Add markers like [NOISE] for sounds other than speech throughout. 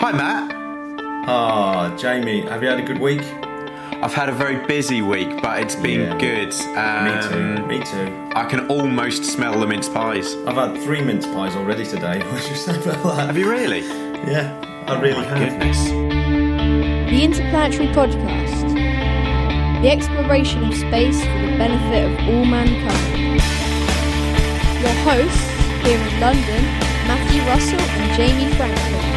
Hi, Matt. Ah, Jamie, have you had a good week? I've had a very busy week, but it's been Yeah. good. Me too. Um, Me too. I can almost smell the mince pies. I've had three mince pies already today. What do you say about that? Have you really? Yeah, I really My have. goodness. The Interplanetary Podcast. The exploration of space for the benefit of all mankind. Your hosts here in London, Matthew Russell and Jamie Franklin.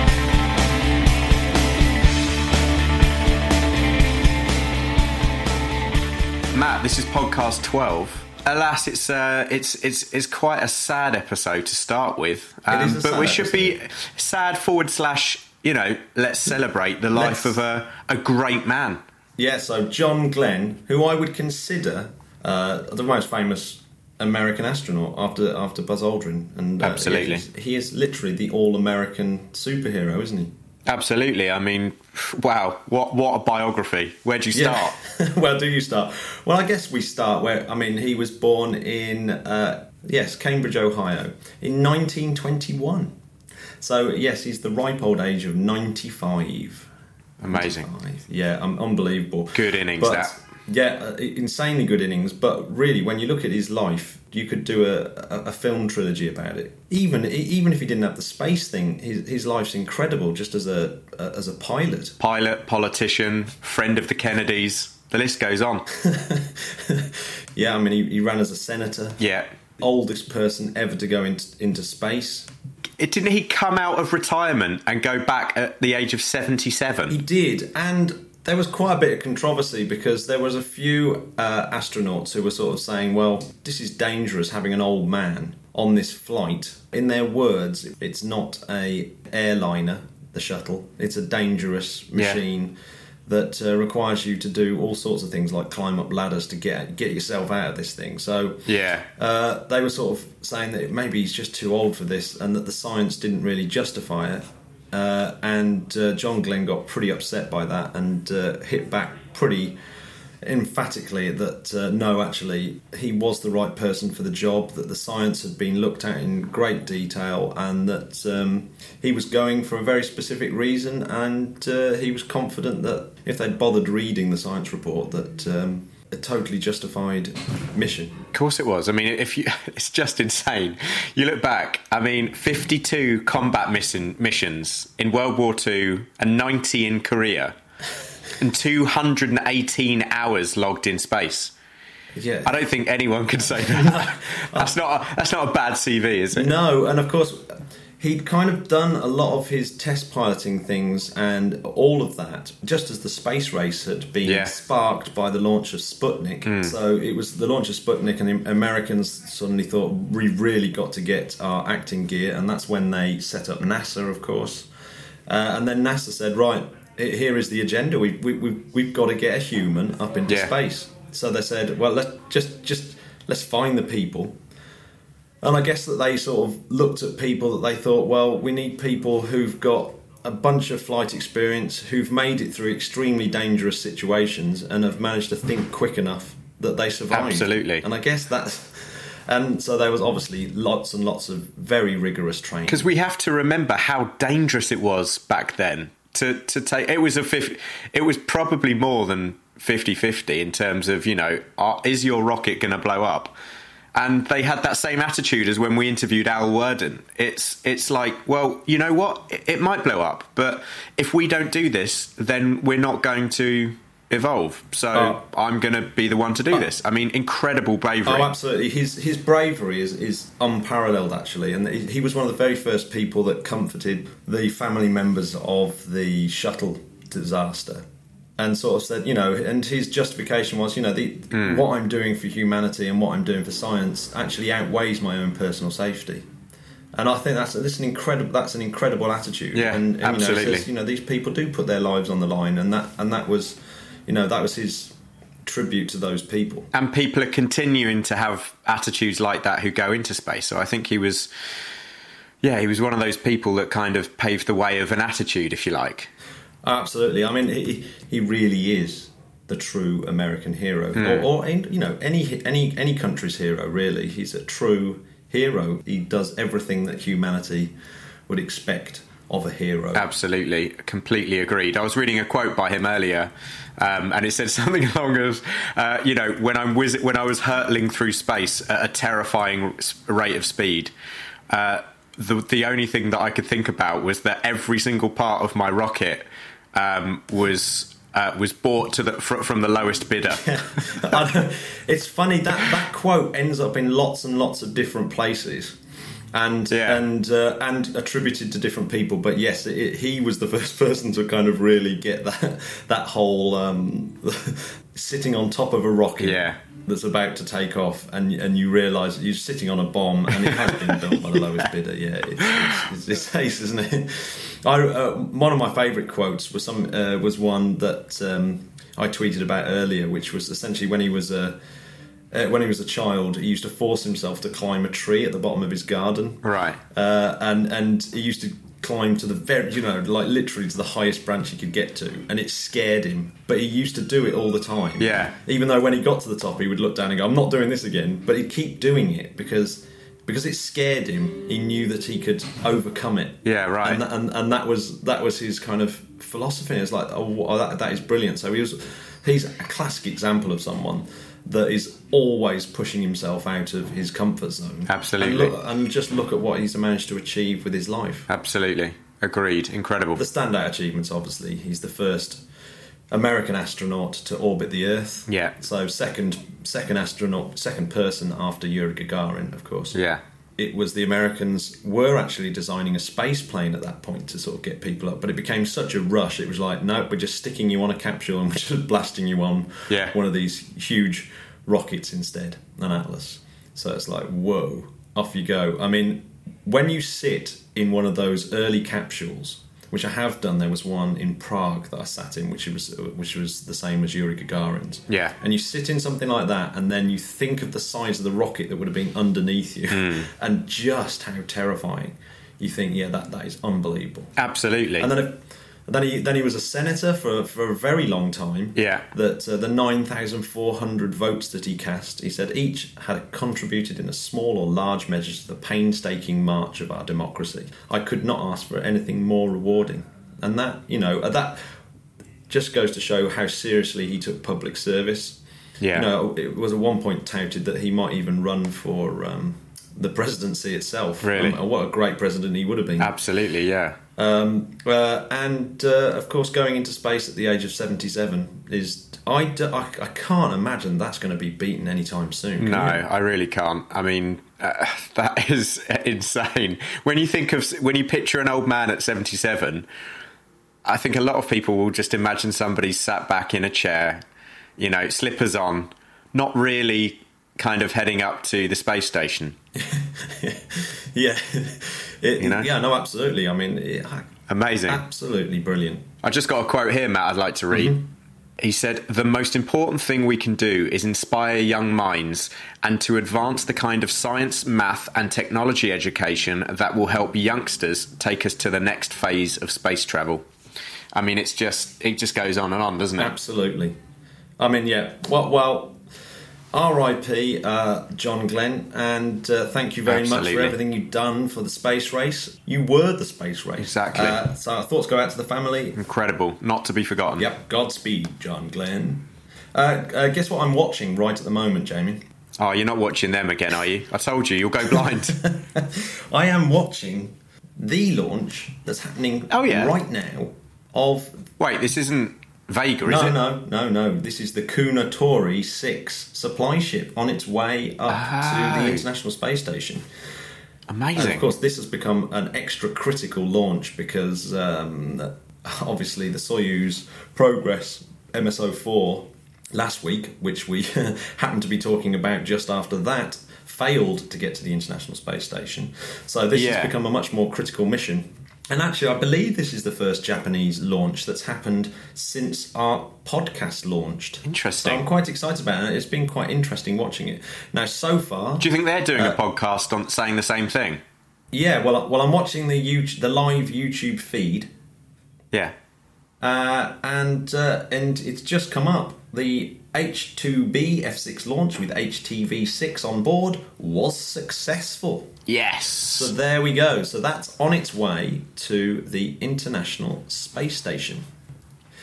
Matt, this is podcast 12. Alas, it's uh, it's it's it's quite a sad episode to start with, um, but we should be sad forward slash. You know, let's celebrate the life Let's- of a, a great man. Yeah, so John Glenn, who I would consider uh, the most famous American astronaut after after Buzz Aldrin, and uh, Absolutely. he is literally the all-American superhero, isn't he? Absolutely. I mean, wow, what what a biography. Where'd you start? [LAUGHS] Where do you start? Well, I guess we start where I mean he was born in uh, yes Cambridge, Ohio, in 1921. So yes, he's the ripe old age of 95. Amazing. 95. Yeah, um, unbelievable. Good innings, But, that. Yeah, uh, insanely good innings. But really, when you look at his life, you could do a, a, film trilogy about it. Even even if he didn't have the space thing, his, his life's incredible. Just as a, a as a pilot. Pilot, politician, friend of the Kennedys. The list goes on. [LAUGHS] Yeah, I mean, he, he ran as a senator. Yeah. Oldest person ever to go into, into space. It, didn't he come out of retirement and go back at the age of 77? He did, and there was quite a bit of controversy because there was a few uh, astronauts who were sort of saying, "Well, this is dangerous having an old man on this flight." In their words, it's not a airliner, the shuttle. It's a dangerous Yeah. machine. That uh, requires you to do all sorts of things like climb up ladders to get get yourself out of this thing. So Yeah. uh, they were sort of saying that maybe he's just too old for this and that the science didn't really justify it. Uh, and uh, John Glenn got pretty upset by that and uh, hit back pretty emphatically that uh, no, actually, he was the right person for the job, that the science had been looked at in great detail, and that um, he was going for a very specific reason. And uh, he was confident that if they'd bothered reading the science report, that um, a totally justified mission. Of course it was. I mean, if you, [LAUGHS] it's just insane. You look back. I mean, fifty-two combat mission, missions in World War Two and ninety in Korea, and two hundred and eighteen hours logged in space. Yeah. I don't think anyone could say that. [LAUGHS] that's not a, that's not a bad CV, is it? No, and of course, he'd kind of done a lot of his test piloting things and all of that just as the space race had been Yeah. sparked by the launch of Sputnik. So it was the launch of Sputnik, and the Americans suddenly thought we really got to get our acting gear, and that's when they set up NASA, of course. Uh, and then NASA said, right, here is the agenda. We, we, we, we've got to get a human up into Yeah. space. So they said, well, let's just just let's find the people. And I guess that they sort of looked at people that they thought, well, we need people who've got a bunch of flight experience, who've made it through extremely dangerous situations, and have managed to think quick enough that they survived. Absolutely. And I guess that's. And so there was obviously lots and lots of very rigorous training. Because we have to remember how dangerous it was back then to, to take. It was a 50, It was probably more than 50-50 in terms of you know, are, is your rocket going to blow up? And they had that same attitude as when we interviewed Al Worden. It's it's like, well, you know what? It, it might blow up, but if we don't do this, then we're not going to evolve. So Oh. I'm going to be the one to do oh. this. I mean, incredible bravery. Oh, absolutely. His his bravery is, is unparalleled, actually, and he was one of the very first people that comforted the family members of the shuttle disaster, and sort of said, you know, and his justification was, you know, the hmm. what I'm doing for humanity and what I'm doing for science actually outweighs my own personal safety. And I think that's that's an incredible that's an incredible attitude. Yeah, and, and, You know, absolutely. says, you know, these people do put their lives on the line, and that and that was, you know, that was his tribute to those people. and people are continuing to have attitudes like that who go into space. So I think he was, yeah, he was one of those people that kind of paved the way of an attitude, if you like. Absolutely. I mean, he, he really is the true American hero, or, or you know, any any any country's hero. Really, he's a true hero. He does everything that humanity would expect of a hero. Absolutely, completely agreed. I was reading a quote by him earlier, um, and it said [LAUGHS] something along as, uh, you know, when I'm whiz- when I was hurtling through space at a terrifying rate of speed. Uh, the the only thing that I could think about was that every single part of my rocket um, was uh, was bought to the fr- from the lowest bidder. [LAUGHS] It's funny that that quote ends up in lots and lots of different places. And Yeah. and uh, and attributed to different people, but yes, it, he was the [LAUGHS] first person to kind of really get that that whole um, [LAUGHS] sitting on top of a rocket Yeah. that's about to take off, and and you realise that you're sitting on a bomb, and it has been built by the lowest bidder. Yeah, it's, it's, it's, it's ace, isn't it? I, uh, one of my favourite quotes was some uh, was one that um, I tweeted about earlier, which was essentially when he was a uh, when he was a child, he used to force himself to climb a tree at the bottom of his garden, right. uh, and and he used to climb to the very, you know, like literally to the highest branch he could get to, and it scared him. But he used to do it all the time. Yeah. Even though when he got to the top, he would look down and go, "I'm not doing this again," but he'd keep doing it because because it scared him. He knew that he could overcome it. Yeah, right. And, and and that was that was his kind of philosophy. It's like, oh, oh that, that is brilliant. So he was he's a classic example of someone that is always pushing himself out of his comfort zone. Absolutely. And, look, and just look at what he's managed to achieve with his life. Absolutely. Agreed. Incredible. The standout achievements, obviously, he's the first American astronaut to orbit the Earth. Yeah. So second second astronaut, second person after Yuri Gagarin, of course. Yeah. It was the Americans were actually designing a space plane at that point to sort of get people up, but it became such a rush. It was like, no, we're just sticking you on a capsule and we're just [LAUGHS] blasting you on Yeah. one of these huge rockets instead, an Atlas. So it's like, whoa, off you go. I mean, when you sit in one of those early capsules, which I have done, there was one in Prague that I sat in, which was which was the same as Yuri Gagarin's. Yeah. And you sit in something like that, and then you think of the size of the rocket that would have been underneath you, Hmm. [LAUGHS] and just how terrifying. You think, yeah, that that is unbelievable. Absolutely. And then, if, then he then he was a senator for for a very long time. Yeah. That uh, the nine thousand four hundred votes that he cast, he said each had contributed in a small or large measure to the painstaking march of our democracy. I could not ask for anything more rewarding, and that you know uh, that just goes to show how seriously he took public service. Yeah. You know, it was at one point touted that he might even run for. Um, the presidency itself. Really? Um, what a great president he would have been. Absolutely. Yeah. Um, uh, and uh, of course, going into space at the age of 77 is. I, d- I, I can't imagine that's going to be beaten anytime soon. No, you? I really can't. I mean, uh, [LAUGHS] that is [LAUGHS] insane. When you think of when you picture an old man at seventy-seven, I think a lot of people will just imagine somebody sat back in a chair, you know, slippers on, not really kind of heading up to the space station. [LAUGHS] Yeah. It- You know? Yeah, no, absolutely. I mean, it, Amazing. absolutely brilliant. I just got a quote here, Matt, I'd like to read. Mm-hmm. He said, The most important thing we can do is inspire young minds and to advance the kind of science, math, and technology education that will help youngsters take us to the next phase of space travel. I mean, it's just, it just goes on and on, doesn't it? Absolutely. I mean, yeah. Well, well R.I.P. Uh, John Glenn, and uh, thank you very much for everything you've done for the space race. You were the space race. Exactly. Uh, so our thoughts go out to the family. Incredible, not to be forgotten. Yep, Godspeed, John Glenn. Uh, uh, guess what I'm watching right at the moment, Jamie? Oh, you're not watching them again, are you? I told you, you'll go blind. [LAUGHS] [LAUGHS] I am watching the launch that's happening Oh, yeah? right now of Wait, this isn't Vega, is no, it? no, no, no. This is the Kounotori 6 supply ship on its way up to the International Space Station. And Amazing. of course, this has become an extra critical launch because um, obviously the Soyuz Progress MS-04 last week, which we [LAUGHS] happened to be talking about just after that, failed to get to the International Space Station. So this Yeah. has become a much more critical mission. And actually, I believe this is the first Japanese launch that's happened since our podcast launched. Interesting. So I'm quite excited about it. It's been quite interesting watching it. Now, so far, Do you think they're doing Uh, a podcast on saying the same thing? yeah. Well, well, I'm watching the YouTube, the live YouTube feed, Yeah. Uh, and uh, and it's just come up. The H2B F6 launch with HTV6 on board was successful. Yes. So there we go. So that's on its way to the International Space Station.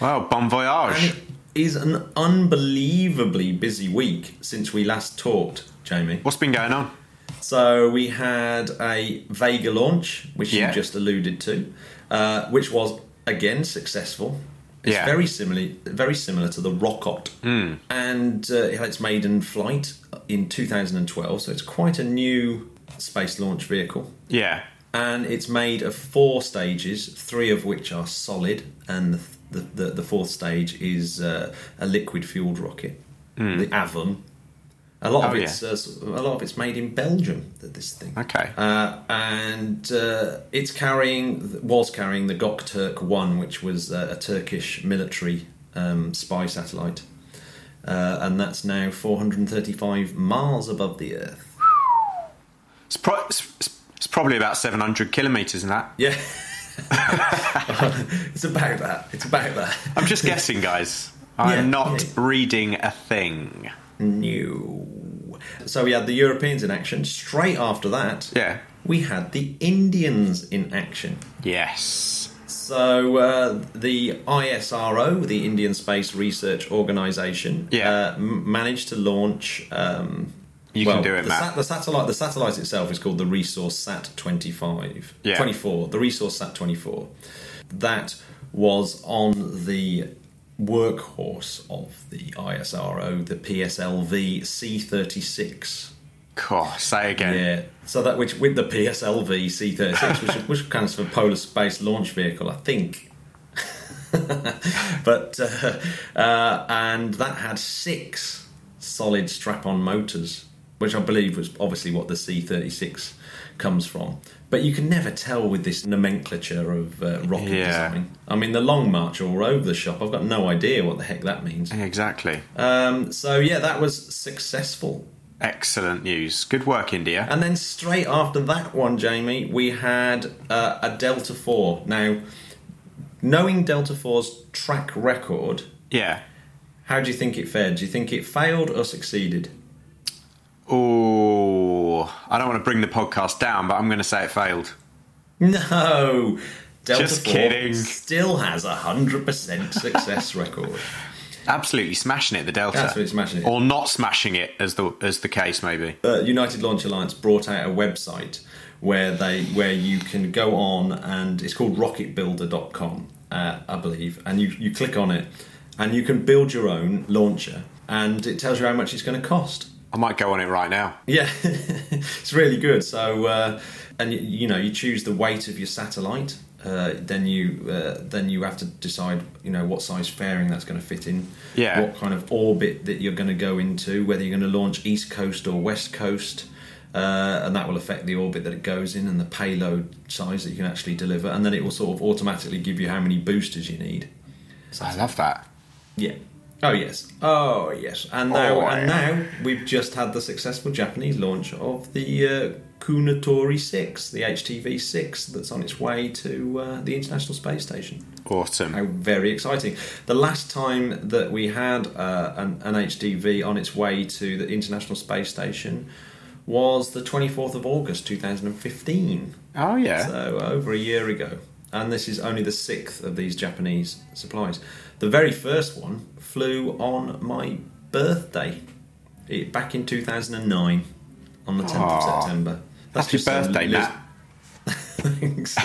Wow, bon And voyage. it is an unbelievably busy week since we last talked, Jamie. What's been going on? So we had a Vega launch, which Yeah. you just alluded to, uh, which was again successful. It's Yeah. very similar, very similar to the Rocket, and uh, it had its maiden flight in 2012. So it's quite a new space launch vehicle, Yeah. and it's made of four stages, three of which are solid, and the the, the, the fourth stage is uh, a liquid fueled rocket, the AVUM. A lot of Hmm. Oh, it's uh, a lot of it's made in Belgium. This thing, Okay. uh, and uh, it's carrying was carrying the Gokturk One, which was uh, a Turkish military um, spy satellite, uh, and that's now 435 miles above the Earth. It's, pro- it's, it's probably about 700 kilometres in that. [LAUGHS] Yeah, [LAUGHS] it's about that. It's about that. I'm just guessing, guys. [LAUGHS] I'm Yeah, not yeah. reading a thing. New. So we had the Europeans in action. Straight after that, Yeah. we had the Indians in action. Yes. So uh, the ISRO, the Indian Space Research Organisation, Yeah. uh, m- managed to launch. Um, You can do it, the, Matt. the satellite. The satellite itself is called the Resource Sat twenty five. Yeah. Twenty four. The Resource Sat twenty four. That was on the workhorse of the ISRO, the PSLV C thirty six. Cool. Say again. Yeah, so that which with the PSLV C thirty six, which which kind of for polar space launch vehicle, I think. [LAUGHS] but uh, uh, and that had six solid strap-on motors, which I believe was obviously what the C thirty six comes from. But you can never tell with this nomenclature of uh, rocket Yeah. design. I mean, the Long March all over the shop. I've got no idea what the heck that means. Exactly. Um, so yeah, that was successful. Excellent news. Good work, India. And then straight after that one, Jamie, we had uh, a Delta 4. Now, knowing Delta 4's track record, Yeah. how do you think it fared? Do you think it failed or succeeded? Oh, I don't want to bring the podcast down, but I'm going to say it failed. No! Delta Just 4 kidding. still has a 100% success record. [LAUGHS] Absolutely smashing it, the Delta. Absolutely smashing it. Or not smashing it, as the as the case may be. uh, United Launch Alliance brought out a website where they where you can go on and it's called rocketbuilder.com uh, I believe and you, you click on it and you can build your own launcher and it tells you how much it's going to cost I might go on it right now. yeah [LAUGHS] it's really good so uh, and you, you know you choose the weight of your satellite uh, then you uh, then you have to decide you know what size fairing that's going to fit in Yeah. what kind of orbit that you're going to go into whether you're going to launch east coast or west coast uh, and that will affect the orbit that it goes in and the payload size that you can actually deliver and then it will sort of automatically give you how many boosters you need so I love that. yeah oh yes oh yes and now Oh, and now we've just had the successful Japanese launch of the uh, Kounotori 6 the HTV 6 that's on its way to uh, the International Space Station Awesome. how very exciting. The last time that we had uh, an, an HTV on its way to the International Space Station was the 24th of August 2015. Oh, yeah. So over a year ago. And this is only the sixth of these Japanese supplies. The very first one flew on my birthday, it, back in 2009, on the 10th of Aw. September. Just a birthday, Matt. [LAUGHS] Thanks.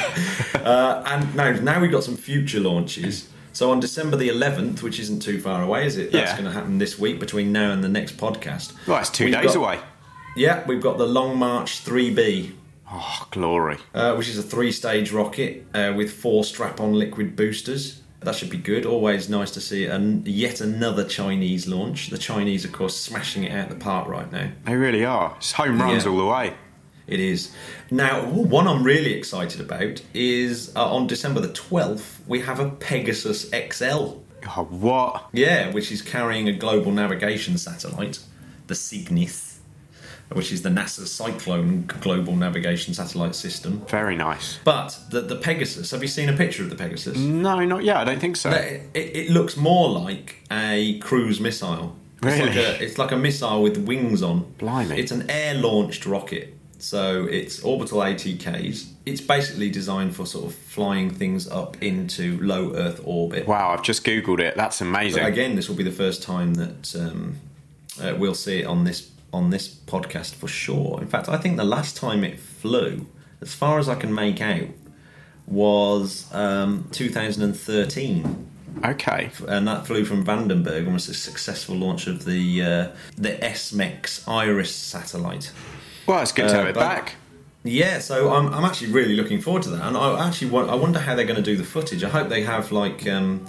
uh, and now, now we've got some future launches. So on December the 11th, which isn't too far away, is it? That's Yeah. going to happen this week between now and the next podcast. Well, it's 2 We've days got- away. Yeah, we've got the Long March 3B, Oh, glory. uh, which is a three-stage rocket uh, with four strap-on liquid boosters. That should be good. Always nice to see an, yet another Chinese launch. The Chinese, of course, smashing it out the park right now. They really are. It's home runs Yeah. all the way. It is. Now, one I'm really excited about is uh, on December the 12th, we have a Pegasus XL. Oh, what? Yeah, which is carrying a global navigation satellite, the CYGNSS. Which is the NASA Cyclone Global Navigation Satellite System. Very nice. But the, the Pegasus, have you seen a picture of the Pegasus? No, not yet. I don't think so. It, it, it looks more like a cruise missile. It's like, Really? a, it's like a missile with wings on. Blimey. It's an air launched rocket. So it's orbital ATKs. It's basically designed for sort of flying things up into low Earth orbit. Wow, I've just googled it. That's amazing. But again, this will be the first time that um, uh, we'll see it on this on this podcast for sure. In fact, I think the last time it flew, as far as I can make out, was um, 2013, okay. and that flew from Vandenberg and was a successful launch of the uh, the SMEX Iris satellite. Well, it's good to Uh, have it back. Yeah, so I'm, I'm actually really looking forward to that, and I actually want, I wonder how they're going to do the footage. I hope they have like um,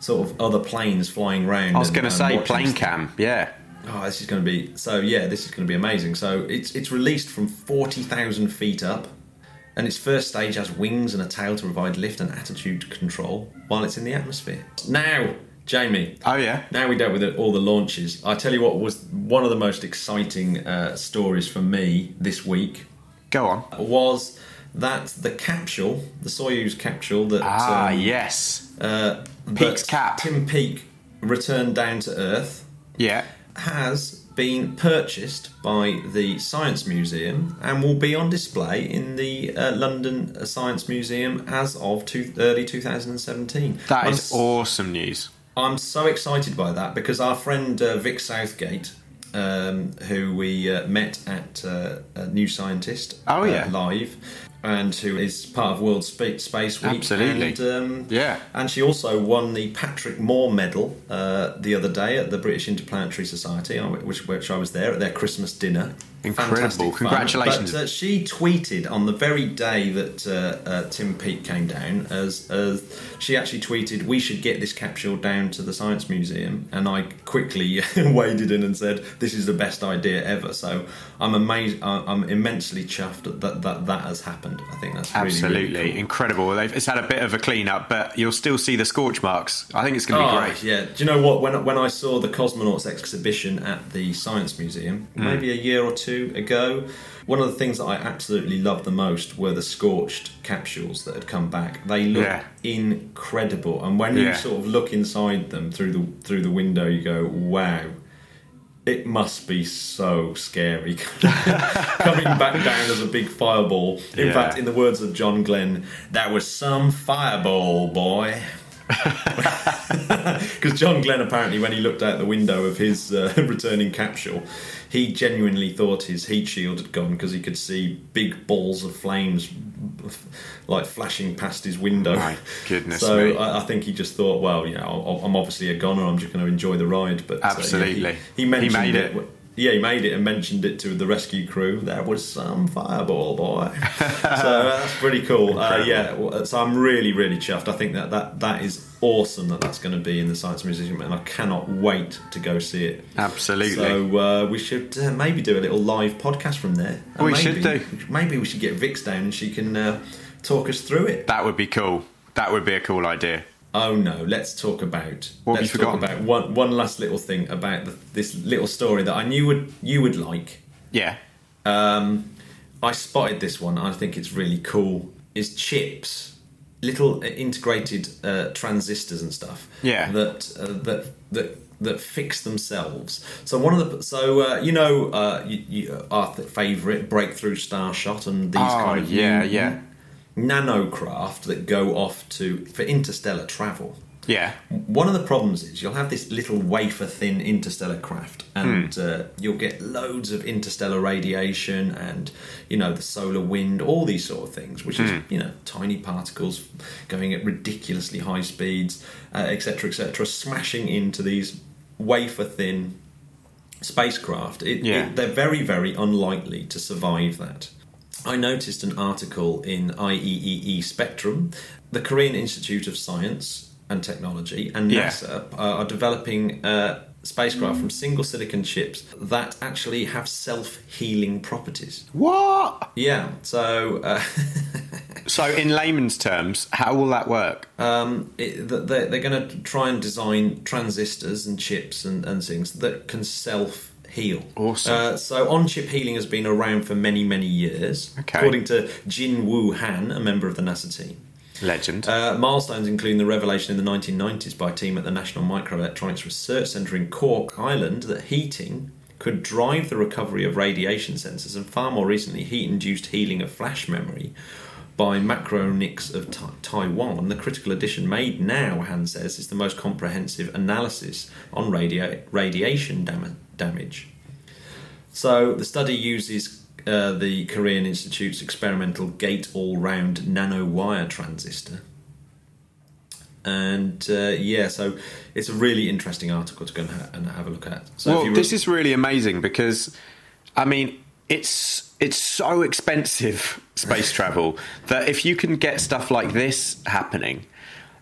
sort of other planes flying around. I was going to say plane stuff. cam. Yeah. Oh, this is going to be so. Yeah, this is going to be amazing. So it's it's released from forty thousand feet up, and its first stage has wings and a tail to provide lift and attitude control while it's in the atmosphere. Now, Jamie. Oh yeah. Now we dealt with it, all the launches. I tell you what was one of the most exciting uh, stories for me this week Go on. was that the capsule, the Soyuz capsule that Ah, um, yes. uh, Peake's cap. Tim Peake returned down to Earth Yeah. Has been purchased by the Science Museum and will be on display in the uh, London Science Museum as of two, early 2017. That I'm is awesome news. I'm so excited by that because our friend uh, Vix Southgate, um, who we uh, met at uh, a New Scientist Oh, uh, yeah. live, and who is part of World Spa- Space Week. Absolutely. And, um, Yeah. and she also won the Patrick Moore Medal uh, the other day at the British Interplanetary Society, uh, which, which I was there at their Christmas dinner. Incredible. Fantastic. Congratulations. But uh, she tweeted on the very day that uh, uh, Tim Peake came down, as, as she actually tweeted, "We should get this capsule down to the Science Museum." And I quickly [LAUGHS] waded in and said, "This is the best idea ever." So I'm amazed. I'm immensely chuffed that that, that, has happened. I think that's Absolutely really cool. incredible. They've, it's had a bit of a clean up, but you'll still see the scorch marks. I think it's going to be Oh, great. Yeah. Do you know what? When when I saw the cosmonauts exhibition at the Science Museum, Hmm. maybe a year or two ago, one of the things that I absolutely loved the most were the scorched capsules that had come back. They look Yeah. incredible, and when you sort of look inside them through the through the window, you go, "Wow." It must be so scary [LAUGHS] coming back down as a big fireball. In Yeah. fact, in the words of John Glenn, that was some fireball, boy. [LAUGHS] Because John Glenn apparently, when he looked out the window of his uh, [LAUGHS] returning capsule, he genuinely thought his heat shield had gone because he could see big balls of flames like flashing past his window. My goodness So me. I, I think he just thought, well, you know, I'm obviously a goner. I'm just going to enjoy the ride. But uh, yeah, Absolutely. he, he mentioned He made it. Yeah, he made it and mentioned it to the rescue crew. There was some fireball, boy. [LAUGHS] so uh, that's pretty cool. Uh, yeah, so I'm really, really chuffed. I think that, that that is awesome that that's going to be in the Science Museum, and I cannot wait to go see it. Absolutely. So uh, we should uh, maybe do a little live podcast from there. And We maybe, should do. Maybe we should get Vix down and she can uh, talk us through it. that would be cool. That would be a cool idea. Oh no, let's talk about. What let's you talk about one one last little thing about the, this little story that I knew would you would like. Yeah. Um, I spotted this one. I think it's really cool. Is chips, little uh, integrated uh, transistors and stuff. Yeah. That uh, that that that fix themselves. So one of the so uh, you know uh, you, you, our favourite breakthrough Starshot and these Oh, kind of yeah, new yeah. Nanocraft that go off to for interstellar travel. Yeah. One of the problems is you'll have this little wafer thin interstellar craft, and Hmm. uh, you'll get loads of interstellar radiation and you know the solar wind, all these sort of things, which Hmm. is you know tiny particles going at ridiculously high speeds, etc., etc., smashing into these wafer thin spacecraft. It, Yeah. it, they're very, very unlikely to survive that. I noticed an article in IEEE Spectrum. The Korean Institute of Science and Technology and. NASA are, are developing uh, spacecraft from single silicon chips that actually have self healing properties. What? Yeah, so uh, [LAUGHS] So, in layman's terms, how will that work? um, it, they're, they're going to try and design transistors and chips and, and things that can self heal. Awesome. Uh, so on chip healing has been around for many, many years. Okay. According to Jin Woo Han, a member of the NASA team. Legend. Uh, milestones including the revelation in the 1990s by a team at the National Microelectronics Research Centre in Cork, Ireland, that heating could drive the recovery of radiation sensors, and far more recently, heat induced healing of flash memory by Macronix of Ta- Taiwan. The critical addition made now, Han says, is the most comprehensive analysis on radio- radiation dam- damage. So the study uses uh, the Korean Institute's experimental gate all round nanowire transistor. And uh, yeah, so it's a really interesting article to go and, ha- and have a look at. So if well, this is really amazing because, I mean, it's it's so expensive [LAUGHS] space travel that if you can get stuff like this happening,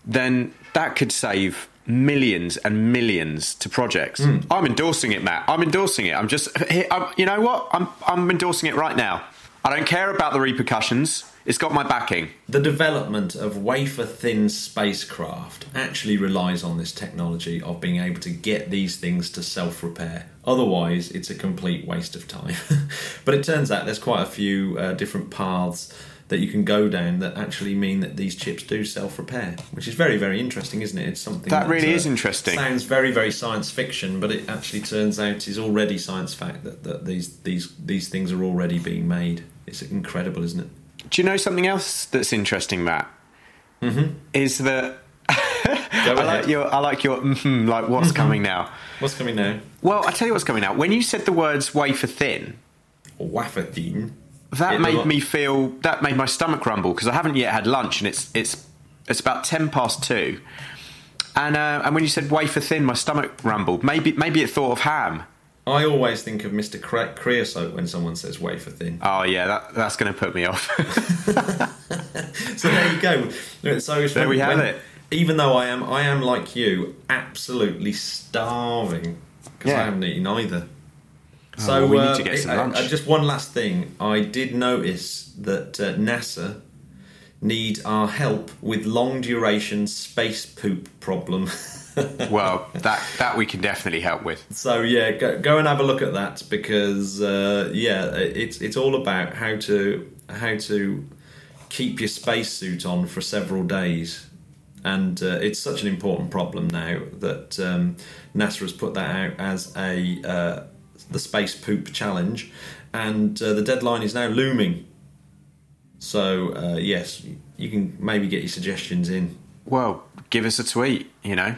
then that could save millions and millions to projects. Hmm. I'm endorsing it, Matt. I'm endorsing it. I'm just, I'm, you know what? I'm I'm endorsing it right now. I don't care about the repercussions. It's got my backing. The development of wafer thin spacecraft actually relies on this technology of being able to get these things to self repair. Otherwise, it's a complete waste of time. [LAUGHS] but it turns out there's quite a few uh, different paths that you can go down that actually mean that these chips do self repair, which is very, very interesting, isn't it? It's something That really is interesting. Sounds very, very science fiction, but it actually turns out is already science fact that, that these, these, these things are already being made. It's incredible, isn't it? Do you know something else that's interesting, Matt? Mm-hmm. Is that [LAUGHS] I like your I like your mhm, like what's coming now. What's coming now? Well, I tell you what's coming now. When you said the words wafer thin, Wafer thin. That Yeah, made me feel that made my stomach rumble because I haven't yet had lunch and it's it's it's about ten past two. And uh, and when you said wafer thin, my stomach rumbled. Maybe maybe it thought of ham. I always think of Mr. Cre- Creosote when someone says wafer thin. Oh yeah, that, that's going to put me off. [LAUGHS] So there you go. So There we have when- it. Even though I am, I am like you, absolutely starving because I haven't eaten either. Oh, So well, we need uh, to get some I- I- just one last thing, I did notice that uh, NASA need our help with long duration space poop problem. [LAUGHS] well, that that we can definitely help with. So yeah, go, go and have a look at that because uh, yeah, it's it's all about how to how to keep your spacesuit on for several days, and uh, it's such an important problem now that um, NASA has put that out as a uh, the space poop challenge, and uh, the deadline is now looming. So uh, yes, you can maybe get your suggestions in. Well, give us a tweet. You know.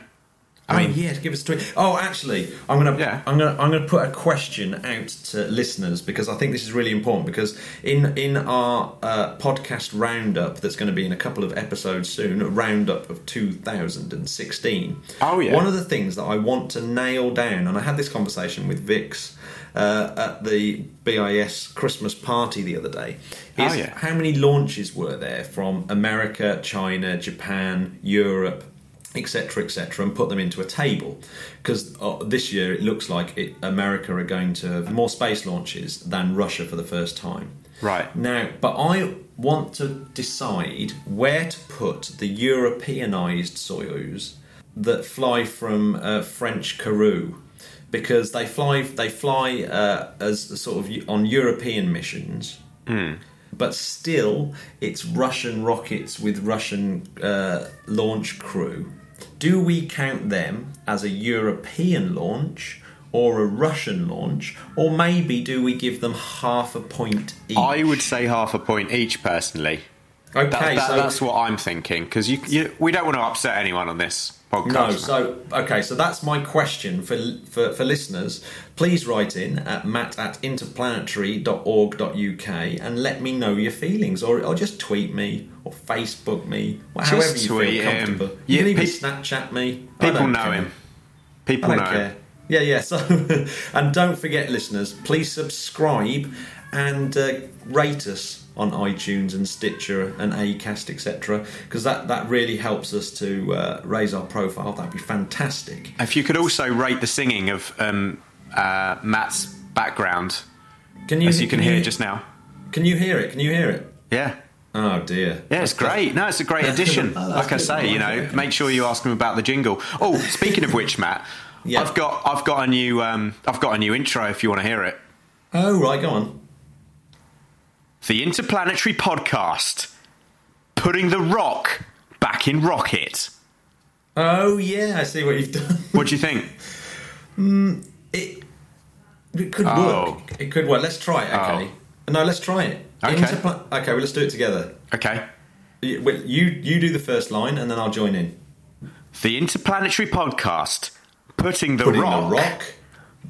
I mean, yeah, give us a tweet. Oh, actually, I'm gonna, Yeah. I'm gonna, I'm gonna put a question out to listeners because I think this is really important. Because in in our uh, podcast roundup that's going to be in a couple of episodes soon, a roundup of 2016. Oh, yeah. One of the things that I want to nail down, and I had this conversation with Vix uh, at the BIS Christmas party the other day, is Oh, yeah. how many launches were there from America, China, Japan, Europe, etc., etc., and put them into a table. Because uh, this year it looks like it, America are going to have more space launches than Russia for the first time. Right. Now, but I want to decide where to put the Europeanized Soyuz that fly from uh, French Kourou. Because they fly, they fly uh, as sort of on European missions, but still it's Russian rockets with Russian uh, launch crew. Do we count them as a European launch or a Russian launch, or maybe do we give them half a point each? I would say half a point each, personally. Okay, That, that- so that's what I'm thinking because you, you, we don't want to upset anyone on this podcast. no, so okay, so that's my question for for, for listeners. Please write in at matt at interplanetary.org.uk and let me know your feelings, or, or just tweet me or Facebook me, or however you tweet feel him. comfortable. You Yeah, can even pe- Snapchat me. People know care. him. People know don't him. care. Yeah, yeah. [LAUGHS] So, and don't forget, listeners, please subscribe and uh, rate us on iTunes and Stitcher and Acast, etc. Because that that really helps us to uh, raise our profile. That'd be fantastic. If you could also rate the singing of um, uh, Matt's background, Can you? as you can, hear just now. Can you hear it? Can you hear it? Yeah. Oh dear. Yeah, it's great. No, it's a great addition. [LAUGHS] Oh, like I say, you know, make sure you ask them about the jingle. Oh, speaking of which, Matt, [LAUGHS] Yeah. I've got I've got a new um, I've got a new intro if you want to hear it. Oh right, go on. The Interplanetary Podcast, putting the rock back in rocket. Oh yeah, I see what you've done. What do you think? [LAUGHS] Hmm, it it could Oh. work. It could work. Let's try it. Okay. Oh. No, let's try it. Okay. Interpla- okay. Well, let's do it together. Okay. You, well, you you do the first line, and then I'll join in. The Interplanetary Podcast, putting the, Putting rock, the rock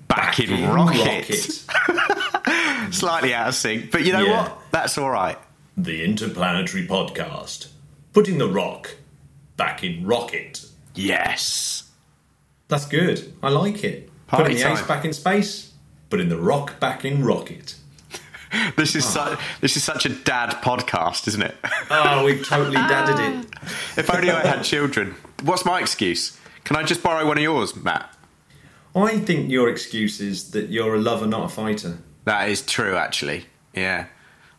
back in, in rocket. [LAUGHS] Slightly out of sync, but you know Yeah. what? That's all right. The Interplanetary Podcast. Putting the rock back in rocket. Yes. That's good. I like it. Party Putting the ace back in space. Putting the rock back in rocket. [LAUGHS] This is Ah. su- this is such a dad podcast, isn't it? Oh, we've totally [LAUGHS] dadded it. if only I had children. What's my excuse? Can I just borrow one of yours, Matt? I think your excuse is that you're a lover, not a fighter. That is true, actually. Yeah.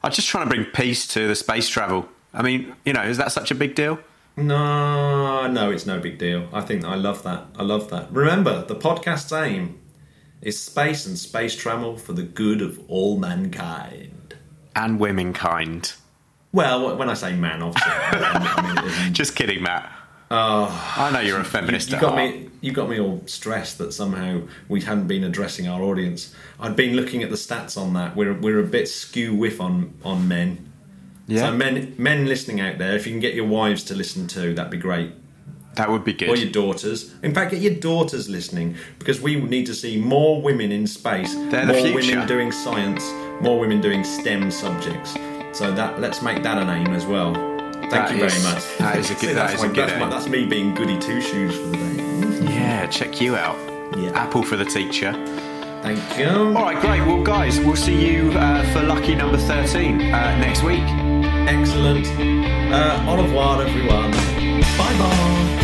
I'm just trying to bring peace to the space travel. I mean, you know, is that such a big deal? No, no, it's no big deal. I think I love that. I love that. Remember, the podcast's aim is space and space travel for the good of all mankind. And womenkind. Well, when I say man, obviously, I mean, I mean, [LAUGHS] Just kidding, Matt. Oh, I know you're a feminist you at got heart. me. You got me all stressed that somehow we hadn't been addressing our audience. I'd been looking at the stats on that. We're we're a bit skew whiff on on men. Yeah, So men men listening out there, if you can get your wives to listen too, that'd be great. that would be good. Or your daughters. In fact, get your daughters listening because we need to see more women in space, They're the more women doing science, more women doing STEM subjects. So that let's make that a name as well. Thank That you is- very much. that is a [LAUGHS] good- that that's is a good that's, my- that's me being goody two shoes for the day. Yeah, check you out. Yeah. Apple for the teacher. Thank you. All right, great. Well, guys, we'll see you uh, for lucky number 13 uh, next week. Excellent. Uh, au revoir, everyone. Bye bye.